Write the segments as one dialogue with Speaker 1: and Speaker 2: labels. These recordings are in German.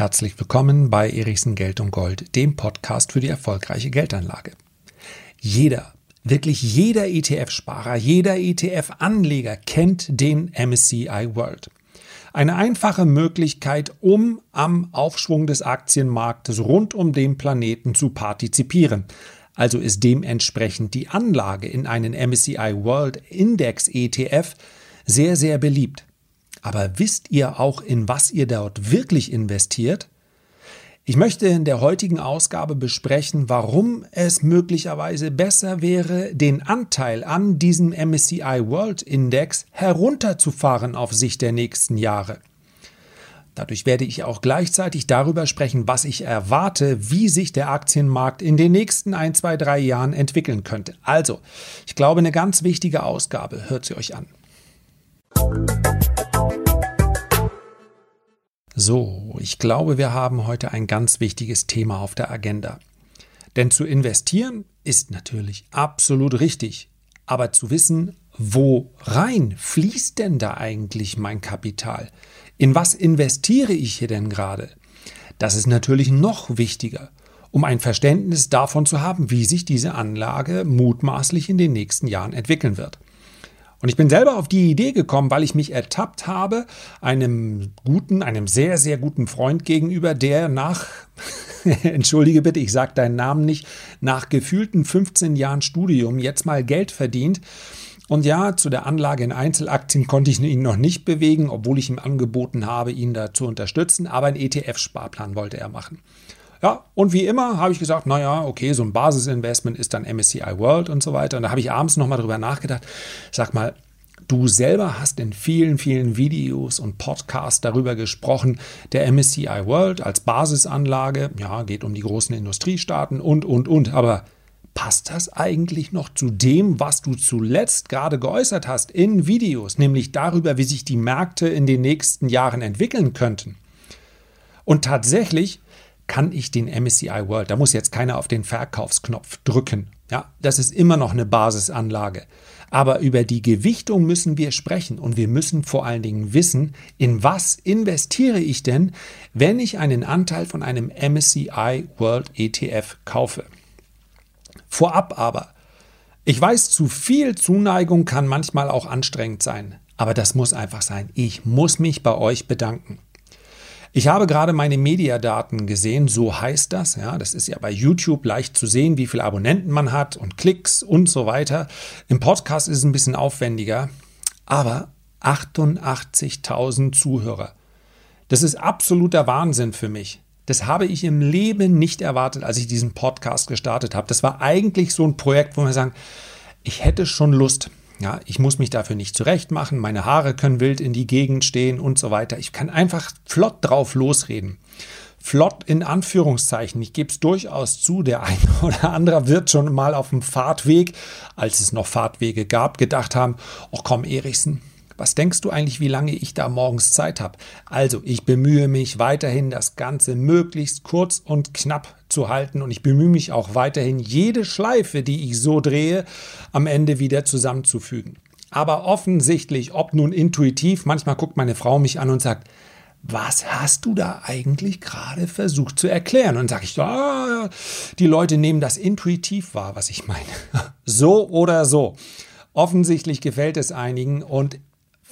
Speaker 1: Herzlich willkommen bei Erichsen Geld und Gold, dem Podcast für die erfolgreiche Geldanlage. Jeder, wirklich jeder ETF-Sparer, jeder ETF-Anleger kennt den MSCI World. Eine einfache Möglichkeit, um am Aufschwung des Aktienmarktes rund um den Planeten zu partizipieren. Also ist dementsprechend die Anlage in einen MSCI World Index ETF sehr, sehr beliebt. Aber wisst ihr auch, in was ihr dort wirklich investiert? Ich möchte in der heutigen Ausgabe besprechen, warum es möglicherweise besser wäre, den Anteil an diesem MSCI World Index herunterzufahren auf Sicht der nächsten Jahre. Dadurch werde ich auch gleichzeitig darüber sprechen, was ich erwarte, wie sich der Aktienmarkt in den nächsten ein, zwei, drei Jahren entwickeln könnte. Also, ich glaube, eine ganz wichtige Ausgabe. Hört sie euch an. So, ich glaube, wir haben heute ein ganz wichtiges Thema auf der Agenda. Denn zu investieren ist natürlich absolut richtig. Aber zu wissen, wo rein fließt denn da eigentlich mein Kapital? In was investiere ich hier denn gerade? Das ist natürlich noch wichtiger, um ein Verständnis davon zu haben, wie sich diese Anlage mutmaßlich in den nächsten Jahren entwickeln wird. Und ich bin selber auf die Idee gekommen, weil ich mich ertappt habe, einem guten, einem sehr, sehr guten Freund gegenüber, der nach, entschuldige bitte, ich sage deinen Namen nicht, nach gefühlten 15 Jahren Studium jetzt mal Geld verdient. Und ja, zu der Anlage in Einzelaktien konnte ich ihn noch nicht bewegen, obwohl ich ihm angeboten habe, ihn da zu unterstützen. Aber einen ETF-Sparplan wollte er machen. Ja, und wie immer habe ich gesagt, naja, okay, so ein Basisinvestment ist dann MSCI World und so weiter. Und da habe ich abends nochmal drüber nachgedacht. Sag mal, Du selber hast in vielen, vielen Videos und Podcasts darüber gesprochen, der MSCI World als Basisanlage, ja, geht um die großen Industriestaaten und, und, und. Aber passt das eigentlich noch zu dem, was du zuletzt gerade geäußert hast in Videos, nämlich darüber, wie sich die Märkte in den nächsten Jahren entwickeln könnten? Und tatsächlich kann ich den MSCI World, da muss jetzt keiner auf den Verkaufsknopf drücken. Ja, das ist immer noch eine Basisanlage. Aber über die Gewichtung müssen wir sprechen und wir müssen vor allen Dingen wissen, in was investiere ich denn, wenn ich einen Anteil von einem MSCI World ETF kaufe. Vorab aber, ich weiß, zu viel Zuneigung kann manchmal auch anstrengend sein, aber das muss einfach sein. Ich muss mich bei euch bedanken. Ich habe gerade meine Mediadaten gesehen, so heißt das. Ja, das ist ja bei YouTube leicht zu sehen, wie viele Abonnenten man hat und Klicks und so weiter. Im Podcast ist es ein bisschen aufwendiger, aber 88.000 Zuhörer. Das ist absoluter Wahnsinn für mich. Das habe ich im Leben nicht erwartet, als ich diesen Podcast gestartet habe. Das war eigentlich so ein Projekt, wo wir sagen, ich hätte schon Lust, ja, ich muss mich dafür nicht zurechtmachen, meine Haare können wild in die Gegend stehen und so weiter. Ich kann einfach flott drauf losreden. Flott in Anführungszeichen. Ich gebe es durchaus zu, der eine oder andere wird schon mal auf dem Fahrtweg, als es noch Fahrtwege gab, gedacht haben, oh komm, Erichsen, was denkst du eigentlich, wie lange ich da morgens Zeit habe? Also, ich bemühe mich weiterhin, das Ganze möglichst kurz und knapp zu halten und ich bemühe mich auch weiterhin, jede Schleife, die ich so drehe, am Ende wieder zusammenzufügen. Aber offensichtlich, ob nun intuitiv, manchmal guckt meine Frau mich an und sagt, was hast du da eigentlich gerade versucht zu erklären? Und sage ich, ah, die Leute nehmen das intuitiv wahr, was ich meine. so oder so. Offensichtlich gefällt es einigen und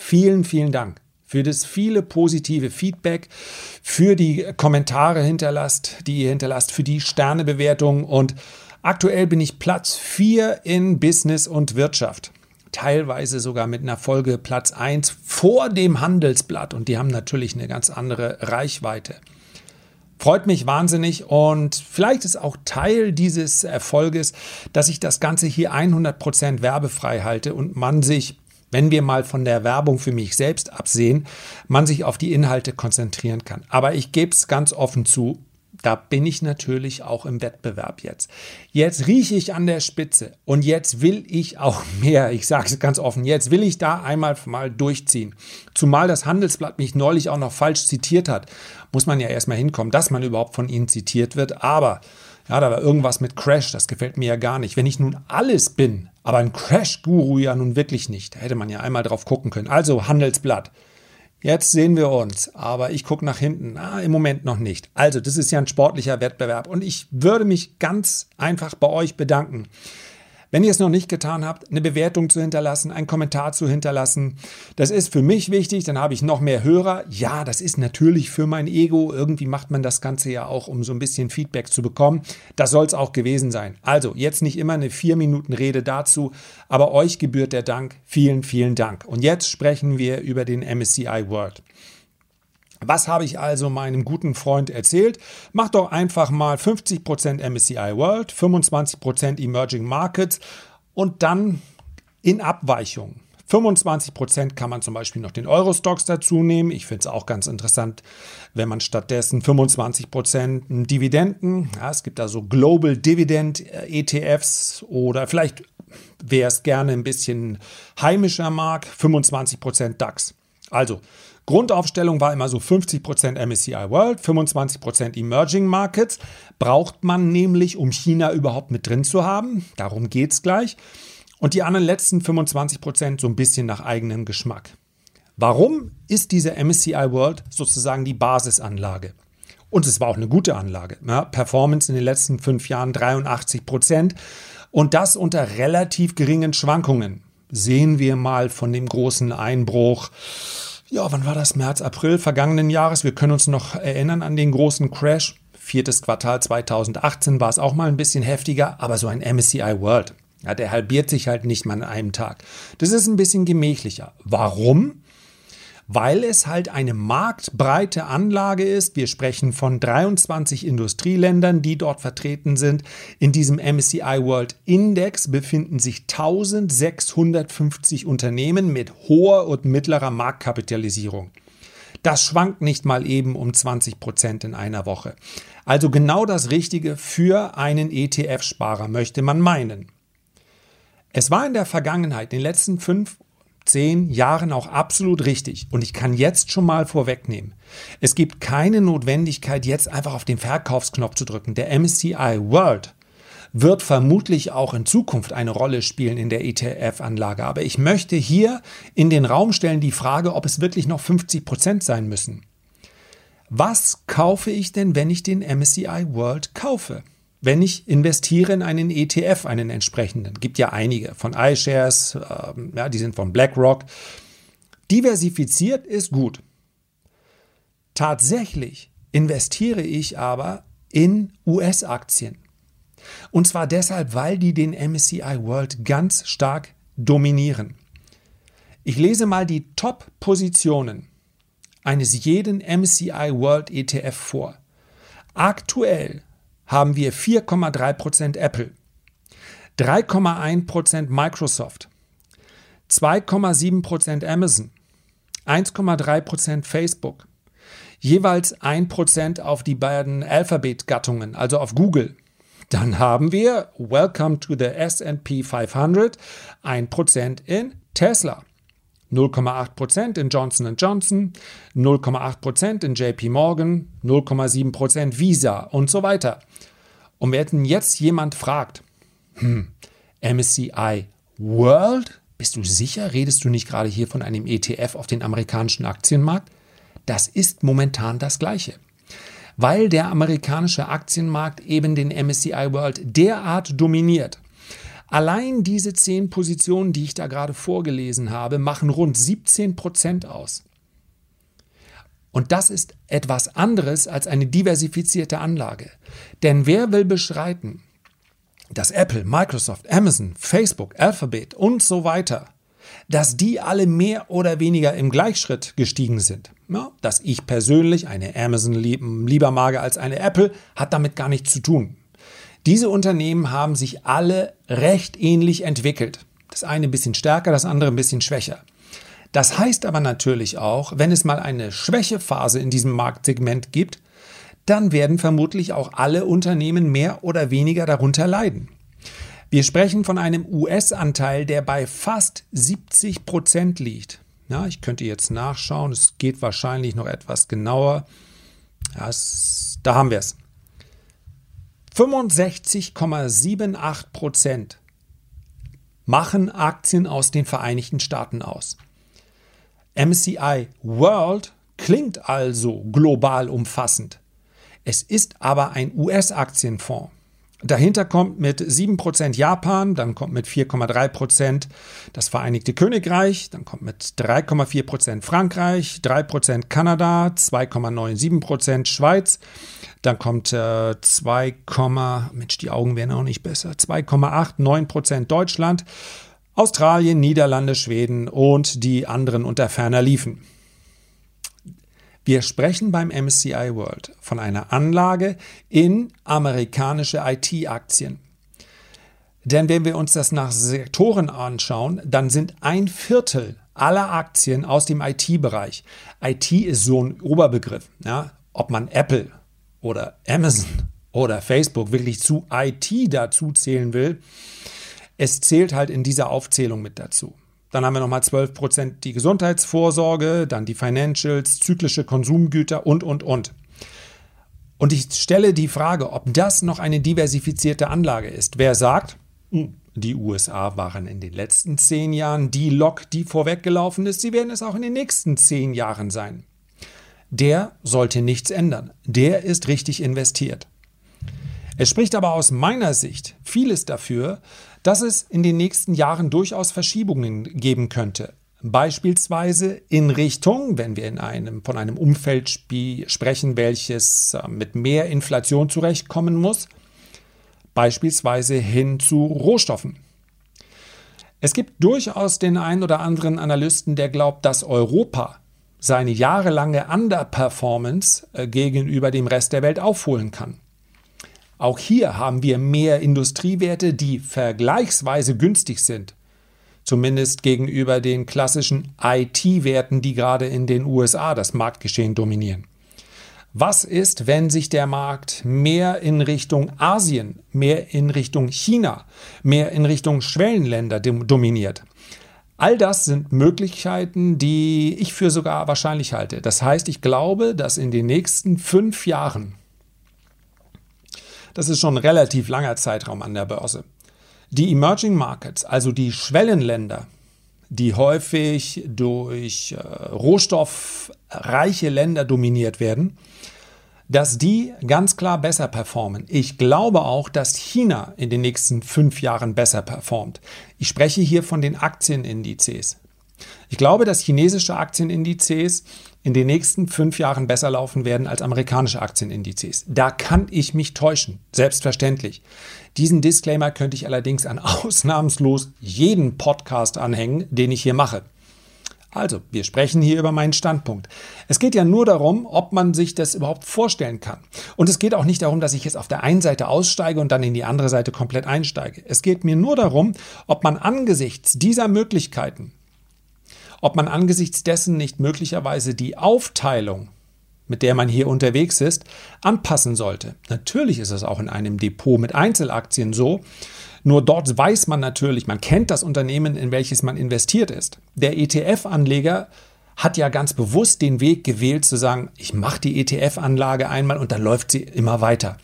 Speaker 1: Vielen, vielen Dank für das viele positive Feedback, für die Kommentare hinterlasst, die ihr hinterlasst, für die Sternebewertung und aktuell bin ich Platz 4 in Business und Wirtschaft. Teilweise sogar mit einer Folge Platz 1 vor dem Handelsblatt und die haben natürlich eine ganz andere Reichweite. Freut mich wahnsinnig und vielleicht ist auch Teil dieses Erfolges, dass ich das Ganze hier 100% werbefrei halte und man sich wenn wir mal von der Werbung für mich selbst absehen, man sich auf die Inhalte konzentrieren kann. Aber ich gebe es ganz offen zu, da bin ich natürlich auch im Wettbewerb jetzt. Jetzt rieche ich an der Spitze und jetzt will ich auch mehr. Ich sage es ganz offen, jetzt will ich da einmal mal durchziehen. Zumal das Handelsblatt mich neulich auch noch falsch zitiert hat, muss man ja erstmal hinkommen, dass man überhaupt von ihnen zitiert wird. Aber ja, da war irgendwas mit Crash, das gefällt mir ja gar nicht. Wenn ich nun alles bin, aber ein Crash-Guru ja nun wirklich nicht, da hätte man ja einmal drauf gucken können. Also Handelsblatt. Jetzt sehen wir uns, aber ich gucke nach hinten. Ah, Im Moment noch nicht. Also, das ist ja ein sportlicher Wettbewerb und ich würde mich ganz einfach bei euch bedanken. Wenn ihr es noch nicht getan habt, eine Bewertung zu hinterlassen, einen Kommentar zu hinterlassen, das ist für mich wichtig, dann habe ich noch mehr Hörer. Ja, das ist natürlich für mein Ego. Irgendwie macht man das Ganze ja auch, um so ein bisschen Feedback zu bekommen. Das soll es auch gewesen sein. Also, jetzt nicht immer eine vier Minuten Rede dazu, aber euch gebührt der Dank. Vielen, vielen Dank. Und jetzt sprechen wir über den MSCI World. Was habe ich also meinem guten Freund erzählt? Mach doch einfach mal 50% MSCI World, 25% Emerging Markets und dann in Abweichung. 25% kann man zum Beispiel noch den Euro-Stocks dazu nehmen. Ich finde es auch ganz interessant, wenn man stattdessen 25% Dividenden, ja, es gibt da so Global Dividend ETFs oder vielleicht, wer es gerne ein bisschen heimischer mag, 25% DAX. Also Grundaufstellung war immer so 50% MSCI World, 25% Emerging Markets. Braucht man nämlich, um China überhaupt mit drin zu haben. Darum geht es gleich. Und die anderen letzten 25% so ein bisschen nach eigenem Geschmack. Warum ist diese MSCI World sozusagen die Basisanlage? Und es war auch eine gute Anlage. Ja, Performance in den letzten fünf Jahren 83% Und das unter relativ geringen Schwankungen. Sehen wir mal von dem großen Einbruch ja, wann war das? März, April vergangenen Jahres. Wir können uns noch erinnern an den großen Crash. Viertes Quartal 2018 war es auch mal ein bisschen heftiger, aber so ein MSCI World, ja, der halbiert sich halt nicht mal an einem Tag. Das ist ein bisschen gemächlicher. Warum? Weil es halt eine marktbreite Anlage ist. Wir sprechen von 23 Industrieländern, die dort vertreten sind. In diesem MSCI World Index befinden sich 1650 Unternehmen mit hoher und mittlerer Marktkapitalisierung. Das schwankt nicht mal eben um 20 Prozent in einer Woche. Also genau das Richtige für einen ETF-Sparer, möchte man meinen. Es war in der Vergangenheit, in den letzten fünf zehn Jahren auch absolut richtig. Und ich kann jetzt schon mal vorwegnehmen, es gibt keine Notwendigkeit, jetzt einfach auf den Verkaufsknopf zu drücken. Der MSCI World wird vermutlich auch in Zukunft eine Rolle spielen in der ETF-Anlage. Aber ich möchte hier in den Raum stellen die Frage, ob es wirklich noch 50 Prozent sein müssen. Was kaufe ich denn, wenn ich den MSCI World kaufe? Wenn ich investiere in einen ETF, einen entsprechenden, gibt ja einige von iShares, äh, ja, die sind von BlackRock. Diversifiziert ist gut. Tatsächlich investiere ich aber in US-Aktien. Und zwar deshalb, weil die den MSCI World ganz stark dominieren. Ich lese mal die Top-Positionen eines jeden MSCI World ETF vor. Aktuell haben wir 4,3% Apple, 3,1% Microsoft, 2,7% Amazon, 1,3% Facebook, jeweils 1% auf die beiden Alphabet-Gattungen, also auf Google. Dann haben wir Welcome to the SP 500, 1% in Tesla. 0,8% in Johnson Johnson, 0,8% in JP Morgan, 0,7% Visa und so weiter. Und wenn jetzt jemand fragt, hm, MSCI World, bist du sicher, redest du nicht gerade hier von einem ETF auf den amerikanischen Aktienmarkt? Das ist momentan das Gleiche. Weil der amerikanische Aktienmarkt eben den MSCI World derart dominiert, Allein diese zehn Positionen, die ich da gerade vorgelesen habe, machen rund 17 Prozent aus. Und das ist etwas anderes als eine diversifizierte Anlage. Denn wer will beschreiten, dass Apple, Microsoft, Amazon, Facebook, Alphabet und so weiter, dass die alle mehr oder weniger im Gleichschritt gestiegen sind? Ja, dass ich persönlich eine Amazon lieber mag als eine Apple, hat damit gar nichts zu tun. Diese Unternehmen haben sich alle recht ähnlich entwickelt. Das eine ein bisschen stärker, das andere ein bisschen schwächer. Das heißt aber natürlich auch, wenn es mal eine Schwächephase in diesem Marktsegment gibt, dann werden vermutlich auch alle Unternehmen mehr oder weniger darunter leiden. Wir sprechen von einem US-Anteil, der bei fast 70 Prozent liegt. Ja, ich könnte jetzt nachschauen, es geht wahrscheinlich noch etwas genauer. Ja, da haben wir es. 65,78 Prozent machen Aktien aus den Vereinigten Staaten aus. MCI World klingt also global umfassend. Es ist aber ein US-Aktienfonds. Dahinter kommt mit 7% Japan, dann kommt mit 4,3% das Vereinigte Königreich, dann kommt mit 3,4% Frankreich, 3% Kanada, 2,97% Schweiz, dann kommt äh, 2, Mensch, die Augen wären auch nicht besser, 2,89% Deutschland, Australien, Niederlande, Schweden und die anderen unter ferner liefen. Wir sprechen beim MSCI World von einer Anlage in amerikanische IT-Aktien. Denn wenn wir uns das nach Sektoren anschauen, dann sind ein Viertel aller Aktien aus dem IT-Bereich. IT ist so ein Oberbegriff. Ja? Ob man Apple oder Amazon oder Facebook wirklich zu IT dazu zählen will, es zählt halt in dieser Aufzählung mit dazu. Dann haben wir nochmal 12 Prozent die Gesundheitsvorsorge, dann die Financials, zyklische Konsumgüter und, und, und. Und ich stelle die Frage, ob das noch eine diversifizierte Anlage ist. Wer sagt, hm, die USA waren in den letzten zehn Jahren die Lok, die vorweggelaufen ist, sie werden es auch in den nächsten zehn Jahren sein. Der sollte nichts ändern. Der ist richtig investiert. Es spricht aber aus meiner Sicht vieles dafür, dass es in den nächsten Jahren durchaus Verschiebungen geben könnte. Beispielsweise in Richtung, wenn wir in einem, von einem Umfeld sprechen, welches äh, mit mehr Inflation zurechtkommen muss, beispielsweise hin zu Rohstoffen. Es gibt durchaus den einen oder anderen Analysten, der glaubt, dass Europa seine jahrelange Underperformance äh, gegenüber dem Rest der Welt aufholen kann. Auch hier haben wir mehr Industriewerte, die vergleichsweise günstig sind. Zumindest gegenüber den klassischen IT-Werten, die gerade in den USA das Marktgeschehen dominieren. Was ist, wenn sich der Markt mehr in Richtung Asien, mehr in Richtung China, mehr in Richtung Schwellenländer dominiert? All das sind Möglichkeiten, die ich für sogar wahrscheinlich halte. Das heißt, ich glaube, dass in den nächsten fünf Jahren das ist schon ein relativ langer Zeitraum an der Börse. Die Emerging Markets, also die Schwellenländer, die häufig durch äh, rohstoffreiche Länder dominiert werden, dass die ganz klar besser performen. Ich glaube auch, dass China in den nächsten fünf Jahren besser performt. Ich spreche hier von den Aktienindizes. Ich glaube, dass chinesische Aktienindizes in den nächsten fünf Jahren besser laufen werden als amerikanische Aktienindizes. Da kann ich mich täuschen, selbstverständlich. Diesen Disclaimer könnte ich allerdings an ausnahmslos jeden Podcast anhängen, den ich hier mache. Also, wir sprechen hier über meinen Standpunkt. Es geht ja nur darum, ob man sich das überhaupt vorstellen kann. Und es geht auch nicht darum, dass ich jetzt auf der einen Seite aussteige und dann in die andere Seite komplett einsteige. Es geht mir nur darum, ob man angesichts dieser Möglichkeiten ob man angesichts dessen nicht möglicherweise die Aufteilung, mit der man hier unterwegs ist, anpassen sollte. Natürlich ist es auch in einem Depot mit Einzelaktien so, nur dort weiß man natürlich, man kennt das Unternehmen, in welches man investiert ist. Der ETF-Anleger hat ja ganz bewusst den Weg gewählt zu sagen, ich mache die ETF-Anlage einmal und dann läuft sie immer weiter.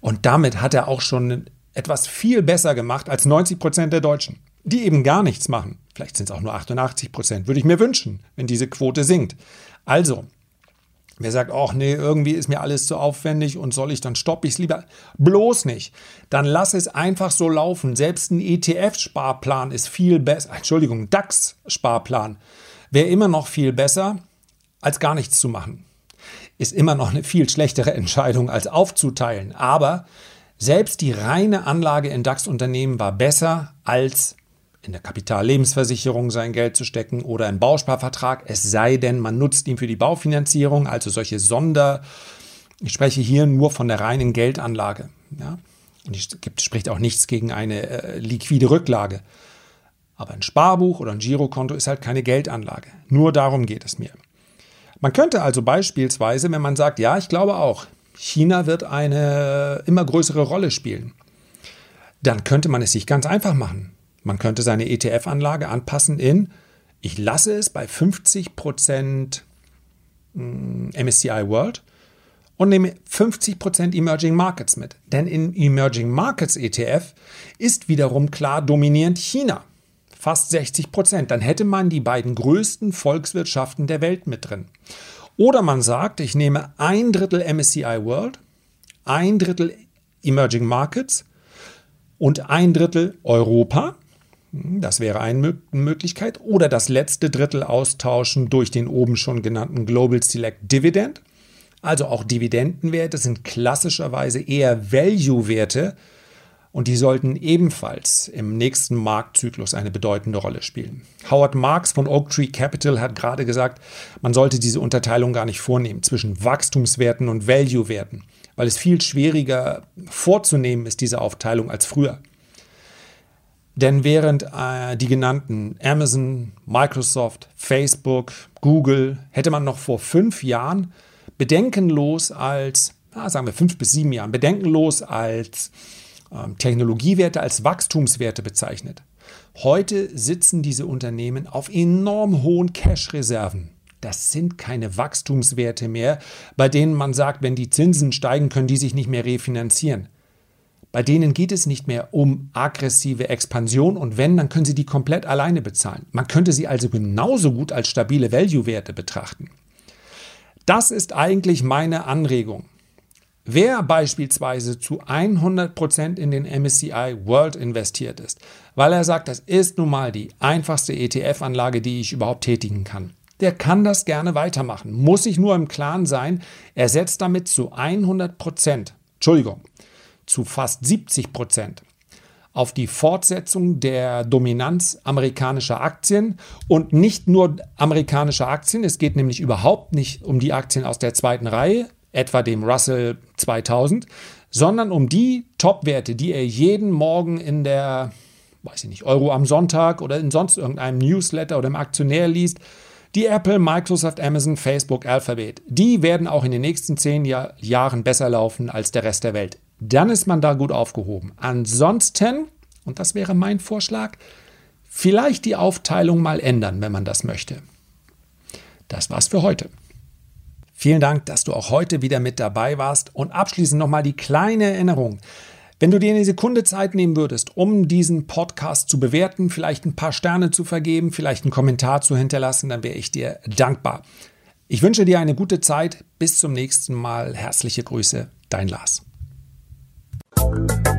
Speaker 1: Und damit hat er auch schon etwas viel besser gemacht als 90 Prozent der Deutschen die eben gar nichts machen. Vielleicht sind es auch nur 88 Prozent. Würde ich mir wünschen, wenn diese Quote sinkt. Also, wer sagt, ach nee, irgendwie ist mir alles zu aufwendig und soll ich dann stoppe ich es lieber? Bloß nicht. Dann lass es einfach so laufen. Selbst ein ETF-Sparplan ist viel besser. Entschuldigung, DAX-Sparplan wäre immer noch viel besser, als gar nichts zu machen. Ist immer noch eine viel schlechtere Entscheidung, als aufzuteilen. Aber selbst die reine Anlage in DAX-Unternehmen war besser als in der Kapitallebensversicherung sein Geld zu stecken oder im Bausparvertrag, es sei denn, man nutzt ihn für die Baufinanzierung, also solche Sonder. Ich spreche hier nur von der reinen Geldanlage. Ja? Und es gibt, spricht auch nichts gegen eine äh, liquide Rücklage. Aber ein Sparbuch oder ein Girokonto ist halt keine Geldanlage. Nur darum geht es mir. Man könnte also beispielsweise, wenn man sagt, ja, ich glaube auch, China wird eine immer größere Rolle spielen, dann könnte man es sich ganz einfach machen. Man könnte seine ETF-Anlage anpassen in, ich lasse es bei 50% MSCI mm, World und nehme 50% Emerging Markets mit. Denn in Emerging Markets ETF ist wiederum klar dominierend China. fast 60 Prozent. Dann hätte man die beiden größten Volkswirtschaften der Welt mit drin. Oder man sagt, ich nehme ein Drittel MSCI World, ein Drittel Emerging Markets und ein Drittel Europa. Das wäre eine Möglichkeit. Oder das letzte Drittel austauschen durch den oben schon genannten Global Select Dividend. Also auch Dividendenwerte sind klassischerweise eher Value-Werte und die sollten ebenfalls im nächsten Marktzyklus eine bedeutende Rolle spielen. Howard Marks von Oaktree Capital hat gerade gesagt, man sollte diese Unterteilung gar nicht vornehmen zwischen Wachstumswerten und Value-Werten, weil es viel schwieriger vorzunehmen ist, diese Aufteilung als früher. Denn während äh, die genannten Amazon, Microsoft, Facebook, Google hätte man noch vor fünf Jahren bedenkenlos als, na, sagen wir fünf bis sieben Jahren, bedenkenlos als ähm, Technologiewerte, als Wachstumswerte bezeichnet. Heute sitzen diese Unternehmen auf enorm hohen Cash-Reserven. Das sind keine Wachstumswerte mehr, bei denen man sagt, wenn die Zinsen steigen, können die sich nicht mehr refinanzieren. Bei denen geht es nicht mehr um aggressive Expansion und wenn, dann können sie die komplett alleine bezahlen. Man könnte sie also genauso gut als stabile Value-Werte betrachten. Das ist eigentlich meine Anregung. Wer beispielsweise zu 100% in den MSCI World investiert ist, weil er sagt, das ist nun mal die einfachste ETF-Anlage, die ich überhaupt tätigen kann, der kann das gerne weitermachen. Muss sich nur im Klaren sein, er setzt damit zu 100%, Entschuldigung, zu fast 70% auf die Fortsetzung der Dominanz amerikanischer Aktien und nicht nur amerikanischer Aktien. Es geht nämlich überhaupt nicht um die Aktien aus der zweiten Reihe, etwa dem Russell 2000, sondern um die Top-Werte, die er jeden Morgen in der, weiß ich nicht, Euro am Sonntag oder in sonst irgendeinem Newsletter oder im Aktionär liest. Die Apple, Microsoft, Amazon, Facebook, Alphabet, die werden auch in den nächsten zehn Jahr Jahren besser laufen als der Rest der Welt dann ist man da gut aufgehoben. Ansonsten, und das wäre mein Vorschlag, vielleicht die Aufteilung mal ändern, wenn man das möchte. Das war's für heute. Vielen Dank, dass du auch heute wieder mit dabei warst. Und abschließend nochmal die kleine Erinnerung. Wenn du dir eine Sekunde Zeit nehmen würdest, um diesen Podcast zu bewerten, vielleicht ein paar Sterne zu vergeben, vielleicht einen Kommentar zu hinterlassen, dann wäre ich dir dankbar. Ich wünsche dir eine gute Zeit. Bis zum nächsten Mal. Herzliche Grüße, dein Lars. Thank you.